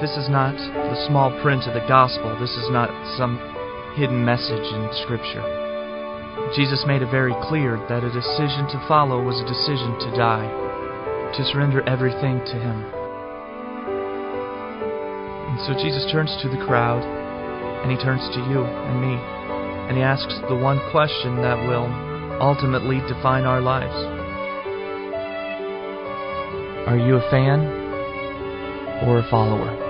This is not the small print of the gospel. This is not some hidden message in Scripture. Jesus made it very clear that a decision to follow was a decision to die, to surrender everything to Him. And so Jesus turns to the crowd, and He turns to you and me, and He asks the one question that will ultimately define our lives Are you a fan or a follower?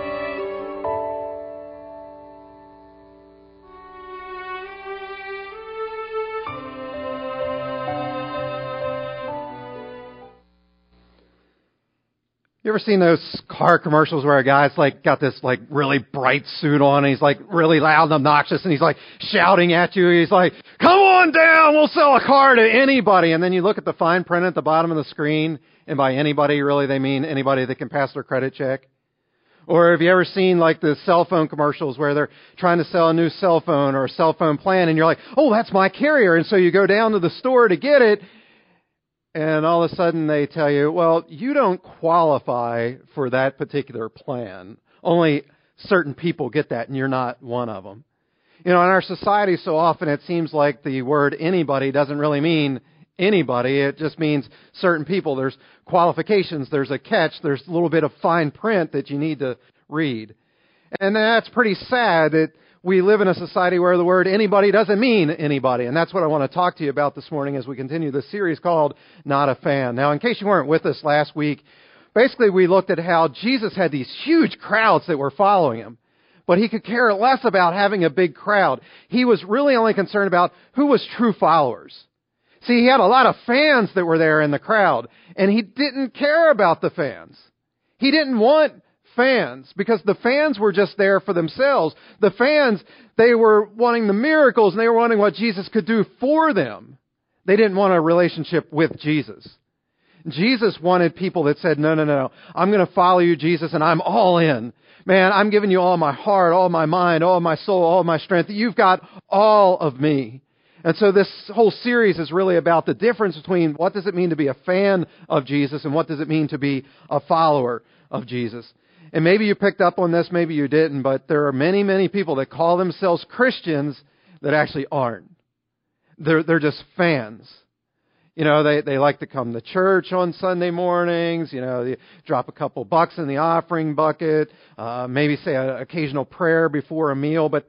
You ever seen those car commercials where a guy's like got this like really bright suit on and he's like really loud and obnoxious and he's like shouting at you. He's like, come on down, we'll sell a car to anybody. And then you look at the fine print at the bottom of the screen and by anybody really they mean anybody that can pass their credit check. Or have you ever seen like the cell phone commercials where they're trying to sell a new cell phone or a cell phone plan and you're like, oh, that's my carrier. And so you go down to the store to get it and all of a sudden they tell you, well, you don't qualify for that particular plan. Only certain people get that, and you're not one of them. You know, in our society, so often it seems like the word anybody doesn't really mean anybody. It just means certain people. There's qualifications, there's a catch, there's a little bit of fine print that you need to read. And that's pretty sad that we live in a society where the word anybody doesn't mean anybody. And that's what I want to talk to you about this morning as we continue this series called Not a Fan. Now, in case you weren't with us last week, basically we looked at how Jesus had these huge crowds that were following him. But he could care less about having a big crowd. He was really only concerned about who was true followers. See, he had a lot of fans that were there in the crowd, and he didn't care about the fans. He didn't want fans because the fans were just there for themselves. The fans, they were wanting the miracles and they were wanting what Jesus could do for them. They didn't want a relationship with Jesus. Jesus wanted people that said, no, no, no, I'm going to follow you, Jesus, and I'm all in. Man, I'm giving you all my heart, all my mind, all my soul, all my strength. You've got all of me. And so this whole series is really about the difference between what does it mean to be a fan of Jesus and what does it mean to be a follower of Jesus. And maybe you picked up on this, maybe you didn't, but there are many, many people that call themselves Christians that actually aren't. They're, they're just fans. You know, they, they like to come to church on Sunday mornings, you know, they drop a couple bucks in the offering bucket, uh, maybe say an occasional prayer before a meal, but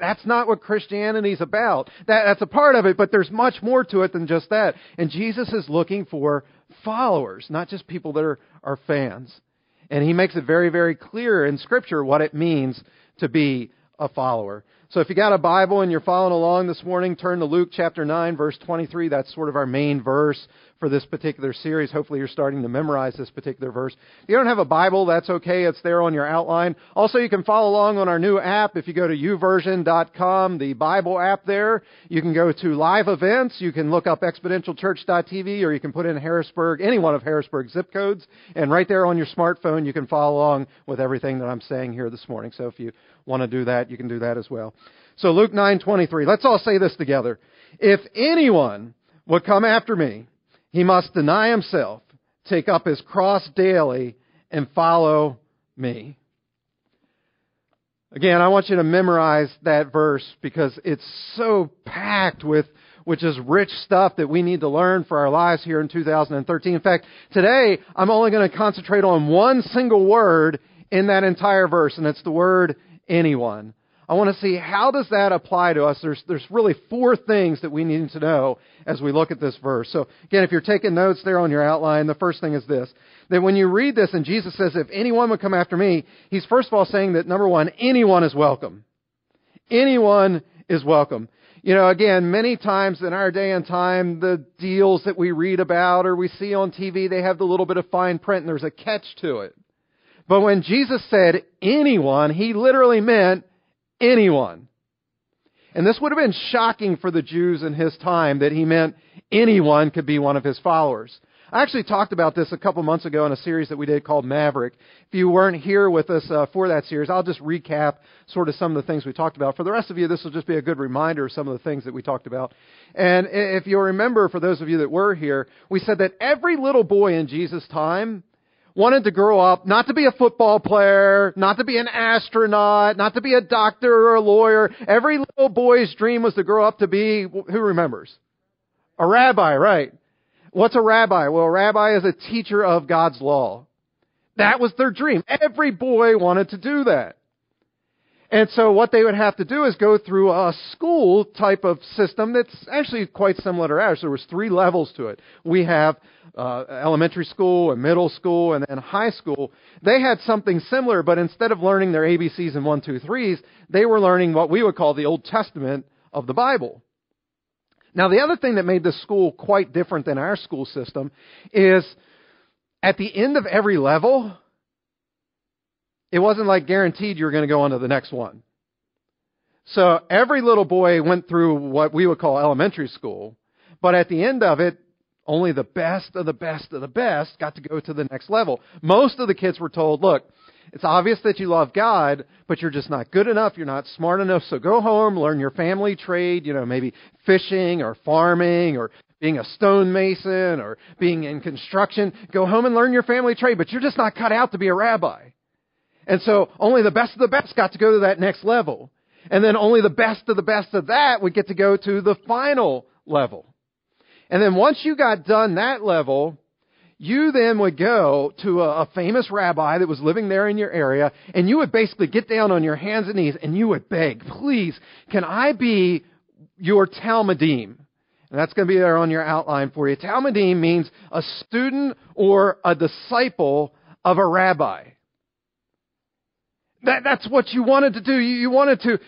that's not what Christianity's about. That, that's a part of it, but there's much more to it than just that. And Jesus is looking for followers, not just people that are, are fans. And he makes it very, very clear in Scripture what it means to be a follower. So if you got a Bible and you're following along this morning, turn to Luke chapter 9, verse 23. That's sort of our main verse for this particular series. Hopefully, you're starting to memorize this particular verse. If you don't have a Bible, that's okay. It's there on your outline. Also, you can follow along on our new app. If you go to youversion.com, the Bible app there, you can go to live events. You can look up exponentialchurch.tv or you can put in Harrisburg, any one of Harrisburg's zip codes. And right there on your smartphone, you can follow along with everything that I'm saying here this morning. So if you want to do that, you can do that as well. So Luke 9:23. Let's all say this together. If anyone would come after me, he must deny himself, take up his cross daily, and follow me. Again, I want you to memorize that verse because it's so packed with which is rich stuff that we need to learn for our lives here in 2013. In fact, today I'm only going to concentrate on one single word in that entire verse, and it's the word anyone. I want to see how does that apply to us. There's, there's really four things that we need to know as we look at this verse. So again, if you're taking notes there on your outline, the first thing is this. That when you read this and Jesus says, if anyone would come after me, he's first of all saying that number one, anyone is welcome. Anyone is welcome. You know, again, many times in our day and time, the deals that we read about or we see on TV, they have the little bit of fine print and there's a catch to it. But when Jesus said anyone, he literally meant anyone. And this would have been shocking for the Jews in his time that he meant anyone could be one of his followers. I actually talked about this a couple months ago in a series that we did called Maverick. If you weren't here with us uh, for that series, I'll just recap sort of some of the things we talked about. For the rest of you, this will just be a good reminder of some of the things that we talked about. And if you'll remember, for those of you that were here, we said that every little boy in Jesus' time wanted to grow up not to be a football player, not to be an astronaut, not to be a doctor or a lawyer. Every little boy's dream was to grow up to be, who remembers? A rabbi, right. What's a rabbi? Well, a rabbi is a teacher of God's law. That was their dream. Every boy wanted to do that. And so what they would have to do is go through a school type of system that's actually quite similar to ours. There was three levels to it. We have uh, elementary school and middle school and then high school. They had something similar, but instead of learning their ABCs and one, two, threes, they were learning what we would call the Old Testament of the Bible. Now, the other thing that made this school quite different than our school system is at the end of every level, it wasn't like guaranteed you were going to go on to the next one. So every little boy went through what we would call elementary school, but at the end of it, only the best of the best of the best got to go to the next level. Most of the kids were told, look, it's obvious that you love God, but you're just not good enough, you're not smart enough, so go home, learn your family trade, you know, maybe fishing or farming or being a stonemason or being in construction. Go home and learn your family trade, but you're just not cut out to be a rabbi. And so only the best of the best got to go to that next level. And then only the best of the best of that would get to go to the final level. And then once you got done that level, you then would go to a, a, famous rabbi that was living there in your area, and you would basically get down on your hands and knees and you would beg, please, can I be your Talmudim? And that's going to be there on your outline for you. Talmudim means a student or a disciple of a rabbi. That, that's what you wanted to do. You, you wanted to,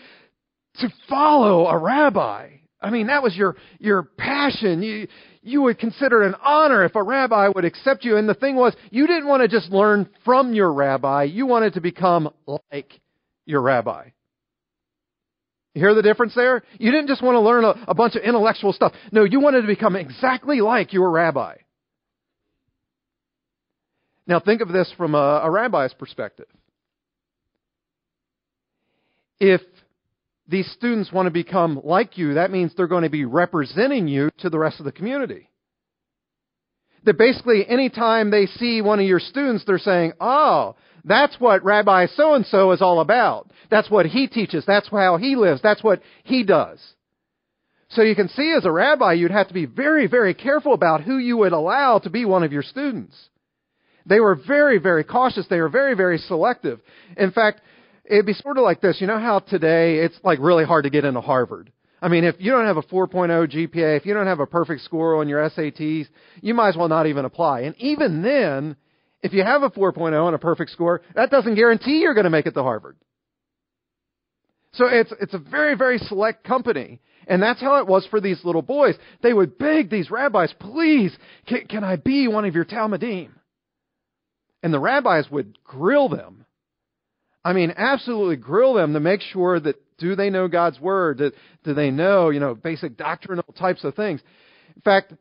to follow a rabbi. I mean, that was your, your passion. You, you would consider it an honor if a rabbi would accept you. And the thing was, you didn't want to just learn from your rabbi. You wanted to become like your rabbi. You hear the difference there? You didn't just want to learn a, a bunch of intellectual stuff. No, you wanted to become exactly like your rabbi. Now think of this from a, a rabbi's perspective if these students want to become like you, that means they're going to be representing you to the rest of the community. That basically, anytime they see one of your students, they're saying, oh, that's what Rabbi so and so is all about. That's what he teaches. That's how he lives. That's what he does. So you can see as a rabbi, you'd have to be very, very careful about who you would allow to be one of your students. They were very, very cautious. They were very, very selective. In fact, It'd be sort of like this. You know how today it's like really hard to get into Harvard? I mean, if you don't have a 4.0 GPA, if you don't have a perfect score on your SATs, you might as well not even apply. And even then, if you have a 4.0 and a perfect score, that doesn't guarantee you're going to make it to Harvard. So it's, it's a very, very select company. And that's how it was for these little boys. They would beg these rabbis, please, can, can I be one of your Talmudim? And the rabbis would grill them I mean, absolutely grill them to make sure that do they know God's word? Do, do they know, you know, basic doctrinal types of things? In fact,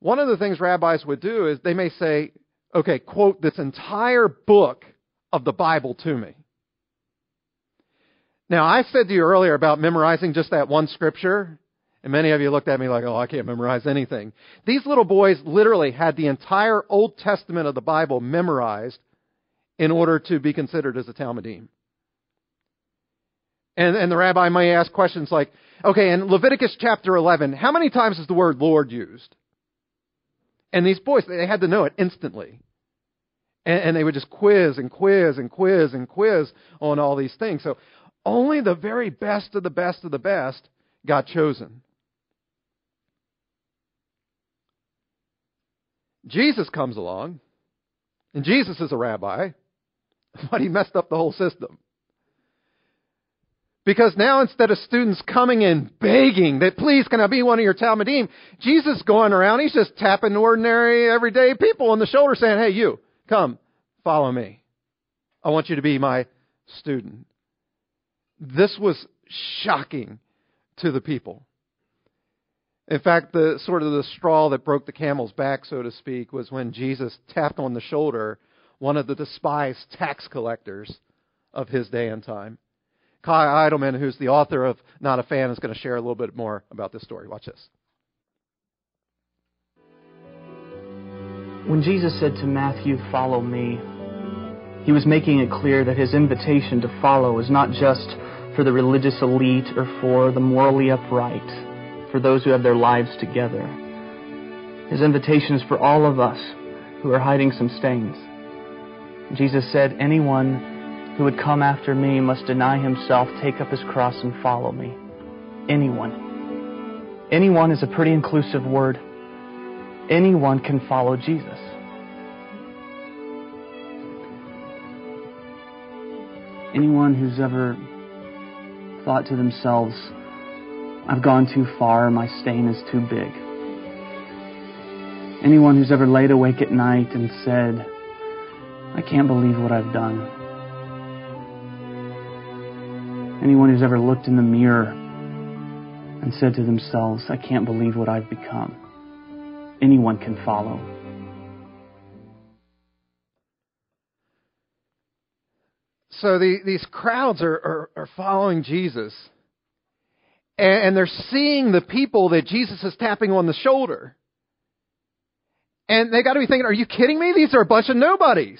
one of the things rabbis would do is they may say, okay, quote this entire book of the Bible to me. Now, I said to you earlier about memorizing just that one scripture, and many of you looked at me like, oh, I can't memorize anything. These little boys literally had the entire Old Testament of the Bible memorized in order to be considered as a Talmudim. And, and the rabbi may ask questions like, okay, in Leviticus chapter 11, how many times is the word Lord used? And these boys, they had to know it instantly. And, and they would just quiz and quiz and quiz and quiz on all these things. So only the very best of the best of the best got chosen. Jesus comes along, and Jesus is a rabbi, but he messed up the whole system. Because now instead of students coming in begging that please can I be one of your Talmudim? Jesus going around, he's just tapping ordinary everyday people on the shoulder saying, hey you, come, follow me. I want you to be my student. This was shocking to the people. In fact, the sort of the straw that broke the camel's back, so to speak, was when Jesus tapped on the shoulder one of the despised tax collectors of his day and time. Kyle Idleman, who's the author of Not a Fan, is going to share a little bit more about this story. Watch this. When Jesus said to Matthew, Follow me, he was making it clear that his invitation to follow is not just for the religious elite or for the morally upright, for those who have their lives together. His invitation is for all of us who are hiding some stains. Jesus said, Anyone who would come after me must deny himself, take up his cross, and follow me. Anyone. Anyone is a pretty inclusive word. Anyone can follow Jesus. Anyone who's ever thought to themselves, I've gone too far, my stain is too big. Anyone who's ever laid awake at night and said, I can't believe what I've done. Anyone who's ever looked in the mirror and said to themselves, I can't believe what I've become. Anyone can follow. So the, these crowds are, are, are following Jesus. And, and they're seeing the people that Jesus is tapping on the shoulder. And they got to be thinking, are you kidding me? These are a bunch of nobodies.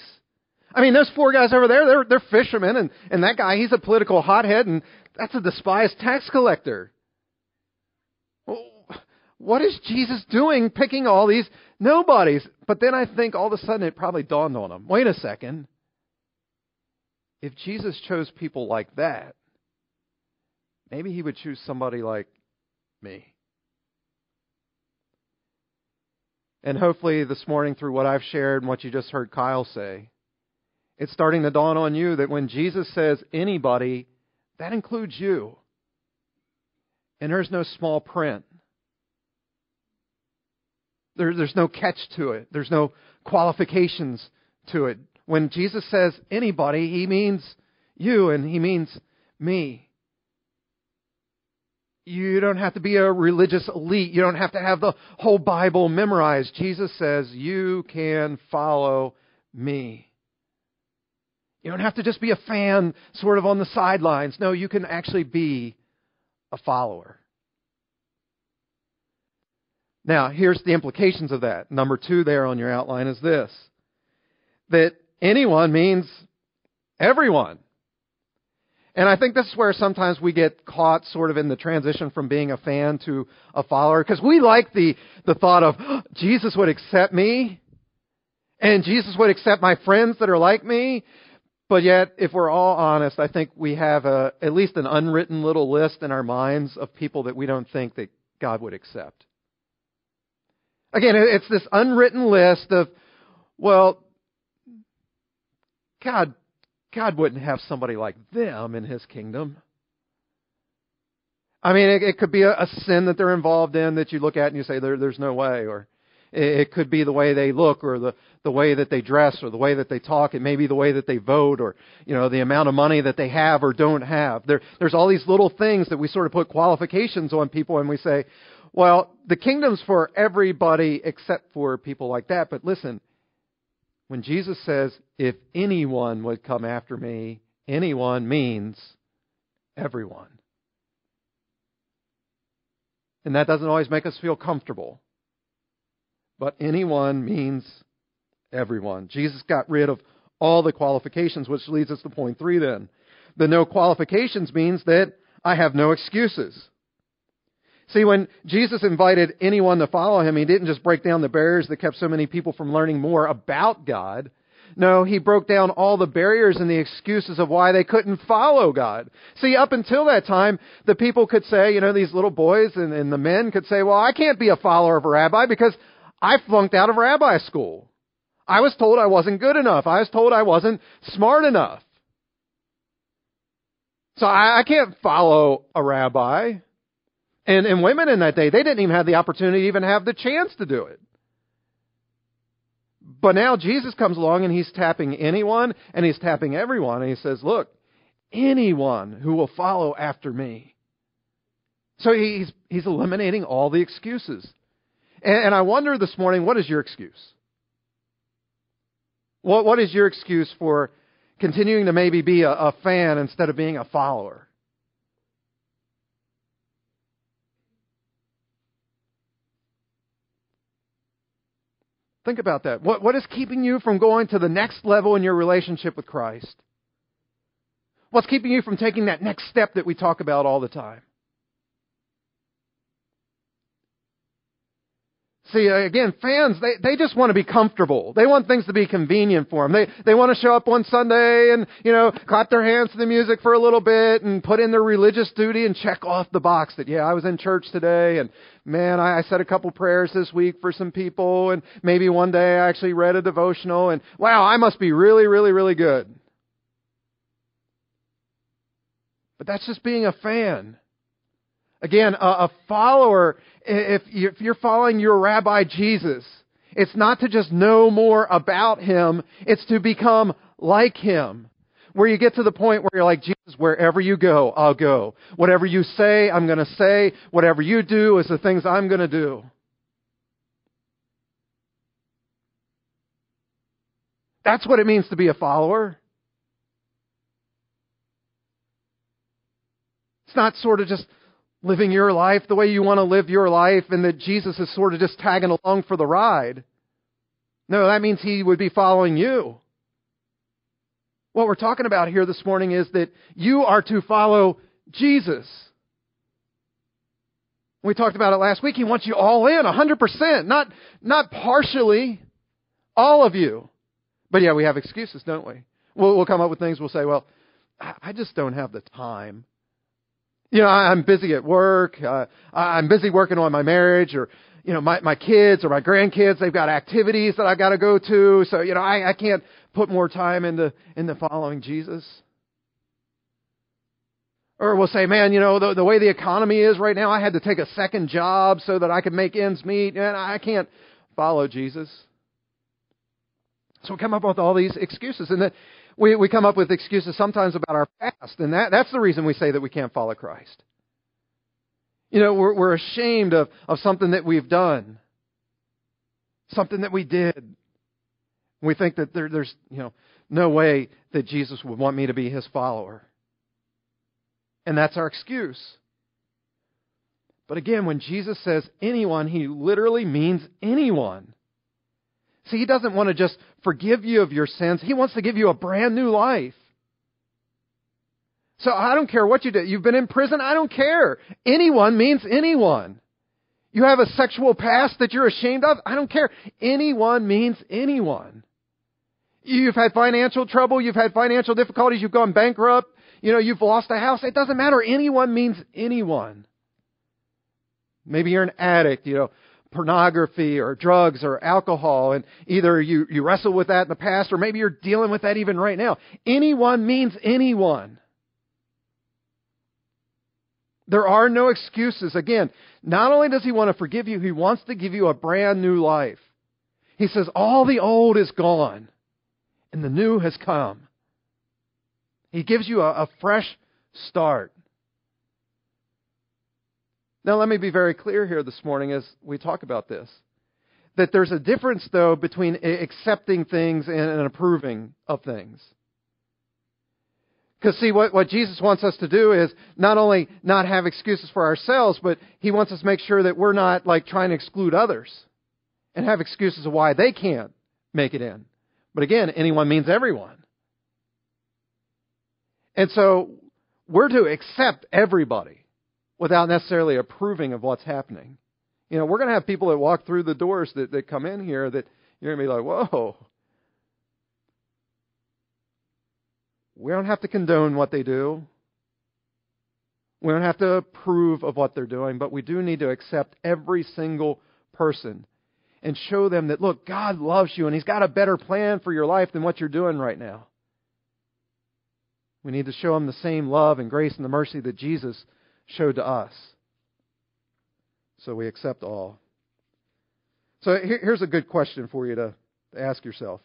I mean, those four guys over there, they're, they're fishermen, and, and that guy, he's a political hothead, and that's a despised tax collector. What is Jesus doing picking all these nobodies? But then I think all of a sudden it probably dawned on him wait a second. If Jesus chose people like that, maybe he would choose somebody like me. And hopefully, this morning, through what I've shared and what you just heard Kyle say, it's starting to dawn on you that when Jesus says anybody, that includes you. And there's no small print. There, there's no catch to it, there's no qualifications to it. When Jesus says anybody, he means you and he means me. You don't have to be a religious elite. You don't have to have the whole Bible memorized. Jesus says you can follow me. You don't have to just be a fan sort of on the sidelines. No, you can actually be a follower. Now, here's the implications of that. Number two there on your outline is this that anyone means everyone. And I think this is where sometimes we get caught sort of in the transition from being a fan to a follower because we like the, the thought of oh, Jesus would accept me and Jesus would accept my friends that are like me. But yet, if we're all honest, I think we have a, at least an unwritten little list in our minds of people that we don't think that God would accept. Again, it's this unwritten list of, well, God God wouldn't have somebody like them in his kingdom. I mean, it, it could be a, a, sin that they're involved in that you look at and you say, there, there's no way. Or it, could be the way they look or the, the way that they dress or the way that they talk. It may be the way that they vote or, you know, the amount of money that they have or don't have. There, there's all these little things that we sort of put qualifications on people and we say, well, the kingdom's for everybody except for people like that. But listen, when Jesus says, if anyone would come after me, anyone means everyone. And that doesn't always make us feel comfortable. But anyone means everyone. Jesus got rid of all the qualifications, which leads us to point three then. The no qualifications means that I have no excuses. See, when Jesus invited anyone to follow him, he didn't just break down the barriers that kept so many people from learning more about God. No, he broke down all the barriers and the excuses of why they couldn't follow God. See, up until that time, the people could say, you know, these little boys and, and the men could say, well, I can't be a follower of a rabbi because I flunked out of rabbi school. I was told I wasn't good enough. I was told I wasn't smart enough. So I, I can't follow a rabbi. And, and women in that day, they didn't even have the opportunity to even have the chance to do it. But now Jesus comes along and he's tapping anyone and he's tapping everyone. And he says, Look, anyone who will follow after me. So he's, he's eliminating all the excuses. And, and I wonder this morning, what is your excuse? What, what is your excuse for continuing to maybe be a, a fan instead of being a follower? Think about that. What, what is keeping you from going to the next level in your relationship with Christ? What's keeping you from taking that next step that we talk about all the time? See, uh, again, fans, they, they just want to be comfortable. They want things to be convenient for them. They, they want to show up on Sunday and, you know, clap their hands to the music for a little bit and put in their religious duty and check off the box that, yeah, I was in church today and, man, I, I said a couple prayers this week for some people and maybe one day I actually read a devotional and, wow, I must be really, really, really good. But that's just being a fan. Again, a, a follower, if you're following your rabbi Jesus, it's not to just know more about him, it's to become like him. Where you get to the point where you're like, Jesus, wherever you go, I'll go. Whatever you say, I'm going to say. Whatever you do is the things I'm going to do. That's what it means to be a follower. It's not sort of just living your life the way you want to live your life and that Jesus is sort of just tagging along for the ride. No, that means he would be following you. What we're talking about here this morning is that you are to follow Jesus. We talked about it last week. He wants you all in, 100%, not, not partially, all of you. But yeah, we have excuses, don't we? We'll, we'll come up with things. We'll say, well, I just don't have the time. You know, I'm busy at work. Uh, I'm busy working on my marriage or, you know, my, my kids or my grandkids, they've got activities that I gotta go to. So, you know, I, I can't put more time into, into following Jesus. Or we'll say, man, you know, the, the way the economy is right now, I had to take a second job so that I could make ends meet, and I can't follow Jesus. So we come up with all these excuses. And then we, we come up with excuses sometimes about our past, and that, that's the reason we say that we can't follow Christ. You know, we're, we're ashamed of, of something that we've done, something that we did. We think that there, there's, you know, no way that Jesus would want me to be his follower. And that's our excuse. But again, when Jesus says anyone, he literally means anyone. See, He doesn't want to just forgive you of your sins. He wants to give you a brand new life. So I don't care what you did. You've been in prison. I don't care. Anyone means anyone. You have a sexual past that you're ashamed of. I don't care. Anyone means anyone. You've had financial trouble. You've had financial difficulties. You've gone bankrupt. You know, you've lost a house. It doesn't matter. Anyone means anyone. Maybe you're an addict. You know, pornography or drugs or alcohol and either you, you wrestle with that in the past or maybe you're dealing with that even right now. Anyone means anyone. There are no excuses. Again, not only does he want to forgive you, he wants to give you a brand new life. He says, all the old is gone and the new has come. He gives you a, a fresh start. Now, let me be very clear here this morning as we talk about this. That there's a difference, though, between accepting things and approving of things. Because, see, what, what Jesus wants us to do is not only not have excuses for ourselves, but He wants us to make sure that we're not, like, trying to exclude others and have excuses of why they can't make it in. But again, anyone means everyone. And so, we're to accept everybody without necessarily approving of what's happening. You know, we're going to have people that walk through the doors that, that come in here that you're going to be like, whoa. We don't have to condone what they do. We don't have to approve of what they're doing, but we do need to accept every single person and show them that, look, God loves you and He's got a better plan for your life than what you're doing right now. We need to show them the same love and grace and the mercy that Jesus showed to us. So we accept all. So here's a good question for you to ask yourself.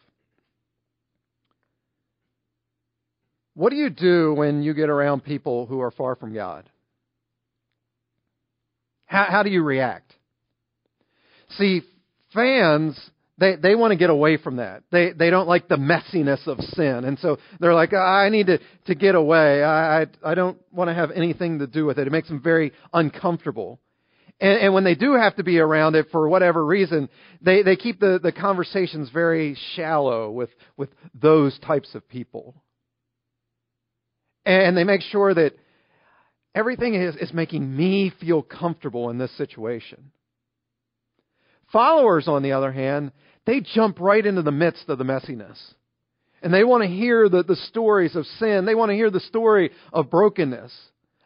What do you do when you get around people who are far from God? How, how do you react? See, fans they they want to get away from that. They they don't like the messiness of sin, and so they're like, I need to to get away. I I, I don't want to have anything to do with it. It makes them very uncomfortable. And, and when they do have to be around it for whatever reason, they, they keep the, the conversations very shallow with, with those types of people. And they make sure that everything is, is making me feel comfortable in this situation. Followers, on the other hand, they jump right into the midst of the messiness. And they want to hear the, the stories of sin. They want to hear the story of brokenness.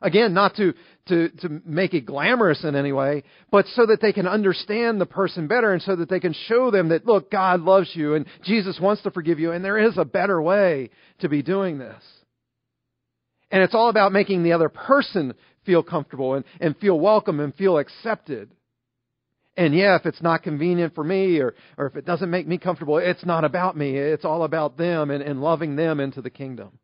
Again, not to, to, to make it glamorous in any way, but so that they can understand the person better and so that they can show them that, look, God loves you and Jesus wants to forgive you and there is a better way to be doing this. And it's all about making the other person feel comfortable and, and feel welcome and feel accepted. And yeah, if it's not convenient for me or, or if it doesn't make me comfortable, it's not about me. It's all about them and, and loving them into the kingdom.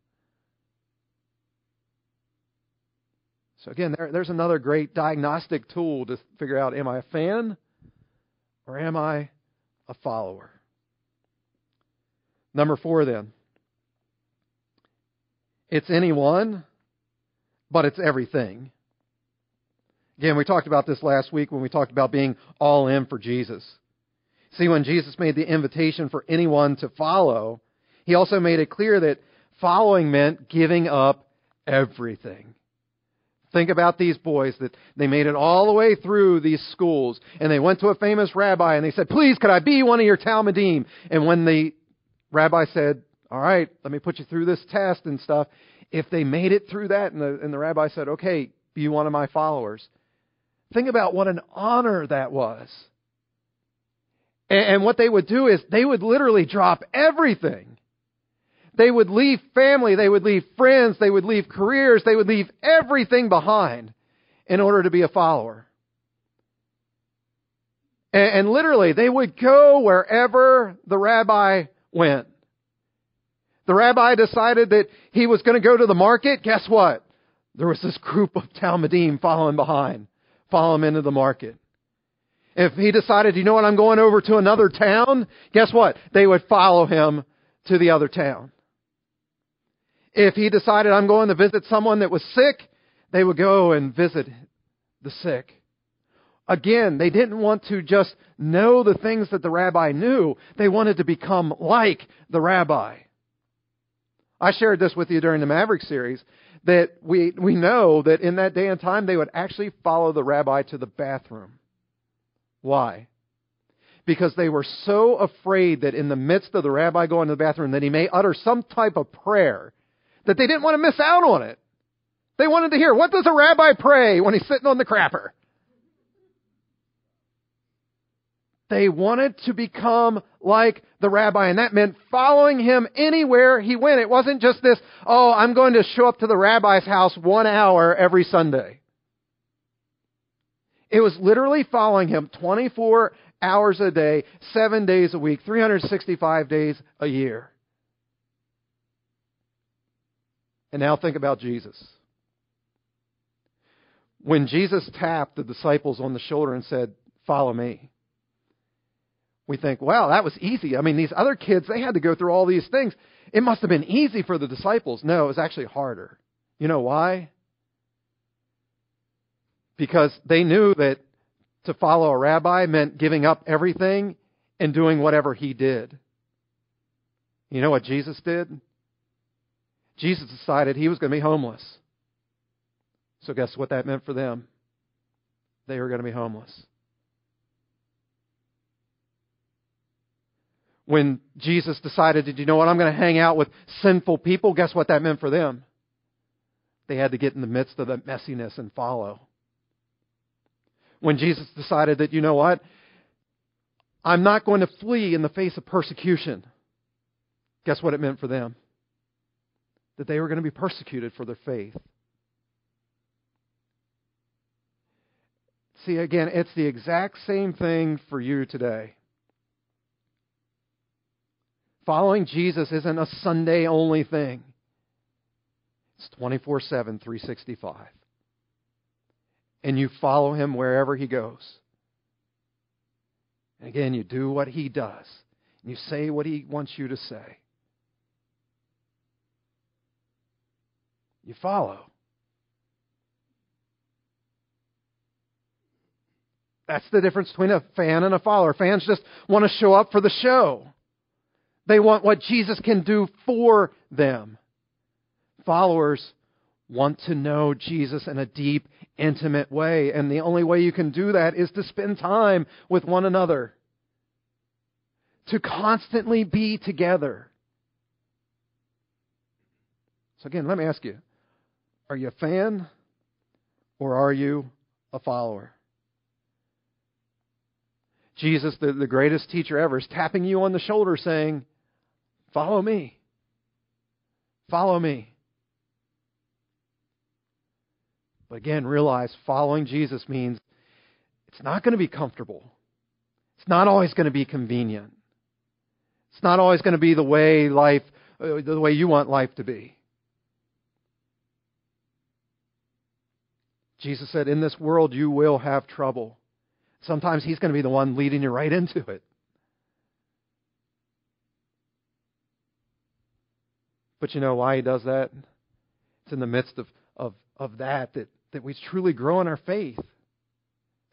So again, there, there's another great diagnostic tool to figure out am I a fan or am I a follower? Number four, then. It's anyone, but it's everything. Again, we talked about this last week when we talked about being all in for Jesus. See, when Jesus made the invitation for anyone to follow, he also made it clear that following meant giving up everything. Think about these boys that they made it all the way through these schools and they went to a famous rabbi and they said, please, could I be one of your Talmudim? And when the rabbi said, all right, let me put you through this test and stuff, if they made it through that and the, and the rabbi said, okay, be one of my followers, Think about what an honor that was. And, what they would do is they would literally drop everything. They would leave family, they would leave friends, they would leave careers, they would leave everything behind in order to be a follower. And, and literally, they would go wherever the rabbi went. The rabbi decided that he was going to go to the market. Guess what? There was this group of Talmudim following behind follow him into the market. If he decided, you know what, I'm going over to another town, guess what? They would follow him to the other town. If he decided, I'm going to visit someone that was sick, they would go and visit the sick. Again, they didn't want to just know the things that the rabbi knew. They wanted to become like the rabbi. I shared this with you during the Maverick series that we, we know that in that day and time they would actually follow the rabbi to the bathroom. Why? Because they were so afraid that in the midst of the rabbi going to the bathroom that he may utter some type of prayer that they didn't want to miss out on it. They wanted to hear, what does a rabbi pray when he's sitting on the crapper? They wanted to become like the rabbi, and that meant following him anywhere he went. It wasn't just this, oh, I'm going to show up to the rabbi's house one hour every Sunday. It was literally following him 24 hours a day, seven days a week, 365 days a year. And now think about Jesus. When Jesus tapped the disciples on the shoulder and said, Follow me we think, wow, that was easy. I mean, these other kids, they had to go through all these things. It must have been easy for the disciples. No, it was actually harder. You know why? Because they knew that to follow a rabbi meant giving up everything and doing whatever he did. You know what Jesus did? Jesus decided he was going to be homeless. So, guess what that meant for them? They were going to be homeless. When Jesus decided, did you know what? I'm going to hang out with sinful people. Guess what that meant for them? They had to get in the midst of the messiness and follow. When Jesus decided that, you know what? I'm not going to flee in the face of persecution. Guess what it meant for them? That they were going to be persecuted for their faith. See, again, it's the exact same thing for you today. Following Jesus isn't a Sunday only thing. It's 24 7, 365. And you follow him wherever he goes. And again, you do what he does. And you say what he wants you to say. You follow. That's the difference between a fan and a follower. Fans just want to show up for the show. They want what Jesus can do for them. Followers want to know Jesus in a deep, intimate way. And the only way you can do that is to spend time with one another, to constantly be together. So, again, let me ask you are you a fan or are you a follower? Jesus, the, the greatest teacher ever, is tapping you on the shoulder saying, Follow me. Follow me. But again, realize following Jesus means it's not going to be comfortable. It's not always going to be convenient. It's not always going to be the way life, uh, the way you want life to be. Jesus said, In this world you will have trouble. Sometimes He's going to be the one leading you right into it. But you know why He does that? It's in the midst of, of, of that, that that we truly grow in our faith.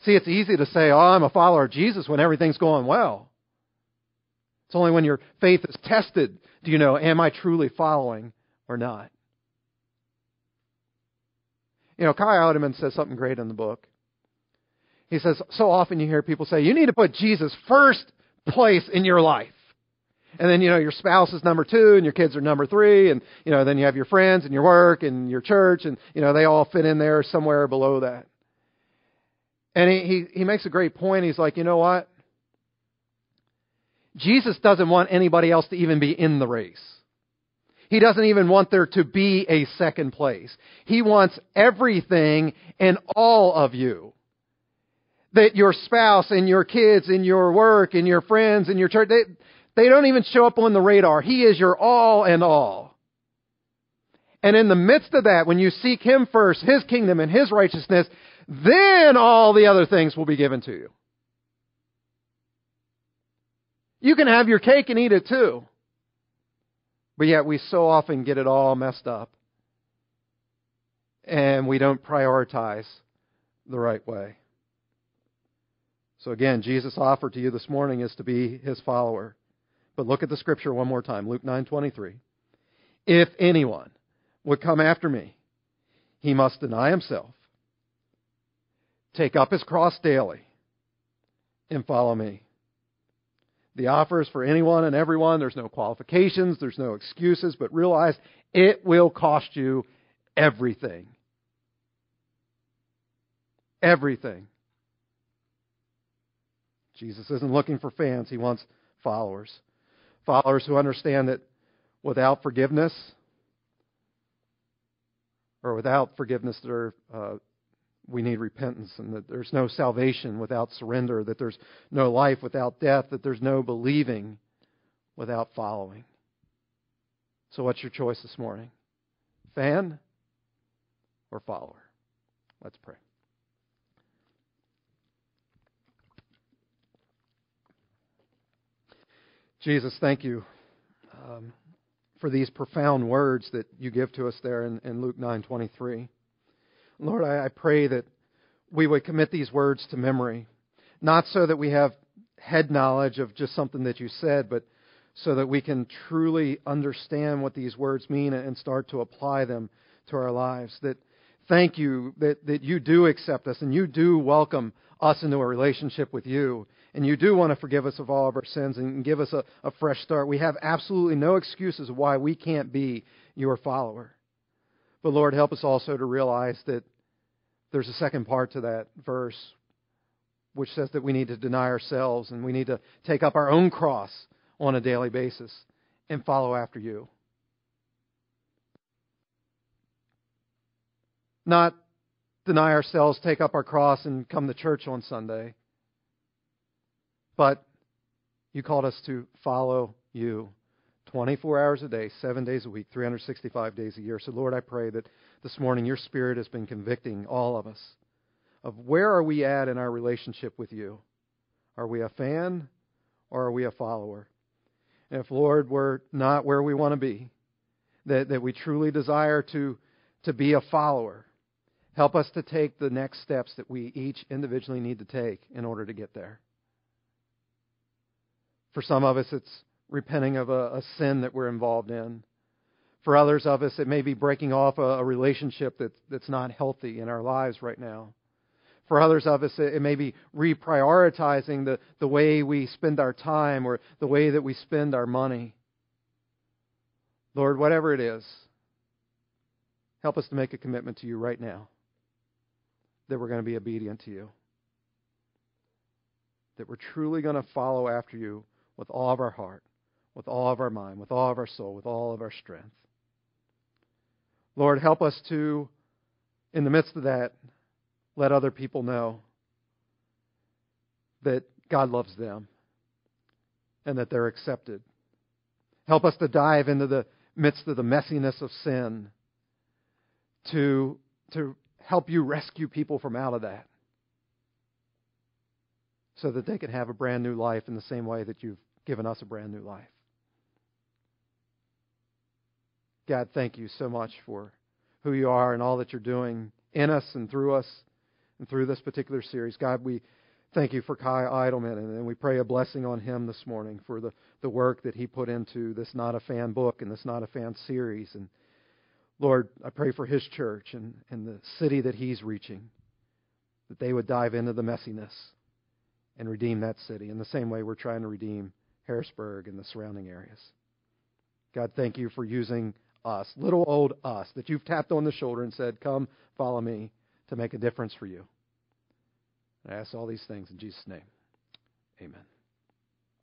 See, it's easy to say, oh, I'm a follower of Jesus when everything's going well. It's only when your faith is tested do you know, am I truly following or not? You know, Kyle Idleman says something great in the book. He says, so often you hear people say, you need to put Jesus first place in your life. And then, you know, your spouse is number two and your kids are number three. And, you know, then you have your friends and your work and your church and, you know, they all fit in there somewhere below that. And he, he, he makes a great point. He's like, you know what? Jesus doesn't want anybody else to even be in the race. He doesn't even want there to be a second place. He wants everything and all of you. That your spouse and your kids and your work and your friends and your church, they, they don't even show up on the radar. He is your all and all. And in the midst of that, when you seek Him first, His kingdom and His righteousness, then all the other things will be given to you. You can have your cake and eat it too. But yet we so often get it all messed up. And we don't prioritize the right way. So again, Jesus' offer to you this morning is to be his follower. But look at the scripture one more time, Luke 9:23. If anyone would come after me, he must deny himself, take up his cross daily, and follow me. The offer is for anyone and everyone. There's no qualifications, there's no excuses, but realize it will cost you everything. Everything. Jesus isn't looking for fans, he wants followers followers who understand that without forgiveness, or without forgiveness, there, uh, we need repentance, and that there's no salvation without surrender, that there's no life without death, that there's no believing without following. So, what's your choice this morning? Fan or follower? Let's pray. Jesus, thank you um, for these profound words that you give to us there in, in Luke 9:23. Lord, I, I pray that we would commit these words to memory, not so that we have head knowledge of just something that you said, but so that we can truly understand what these words mean and start to apply them to our lives. That thank you that, that you do accept us and you do welcome us into a relationship with you and you do want to forgive us of all of our sins and give us a, a fresh start, we have absolutely no excuses why we can't be your follower. But Lord, help us also to realize that there's a second part to that verse, which says that we need to deny ourselves and we need to take up our own cross on a daily basis and follow after you. Not deny ourselves, take up our cross, and come to church on Sunday but you called us to follow you 24 hours a day, seven days a week, 365 days a year. So, Lord, I pray that this morning your Spirit has been convicting all of us of where are we at in our relationship with you? Are we a fan or are we a follower? And if, Lord, we're not where we want to be, that, that we truly desire to, to be a follower, Help us to take the next steps that we each individually need to take in order to get there. For some of us, it's repenting of a, a sin that we're involved in. For others of us, it may be breaking off a, a relationship that, that's not healthy in our lives right now. For others of us, it, it may be reprioritizing the, the way we spend our time or the way that we spend our money. Lord, whatever it is, help us to make a commitment to you right now that we're going to be obedient to you. That we're truly going to follow after you with all of our heart, with all of our mind, with all of our soul, with all of our strength. Lord, help us to, in the midst of that, let other people know that God loves them and that they're accepted. Help us to dive into the midst of the messiness of sin to, to help you rescue people from out of that so that they can have a brand new life in the same way that you've given us a brand new life. God, thank you so much for who you are and all that you're doing in us and through us and through this particular series. God, we thank you for Kyle Idleman and we pray a blessing on him this morning for the, the work that he put into this Not a Fan book and this Not a Fan series. And Lord, I pray for his church and, and the city that he's reaching, that they would dive into the messiness and redeem that city in the same way we're trying to redeem Harrisburg and the surrounding areas. God, thank you for using us, little old us, that you've tapped on the shoulder and said, Come, follow me to make a difference for you. I ask all these things in Jesus' name. Amen.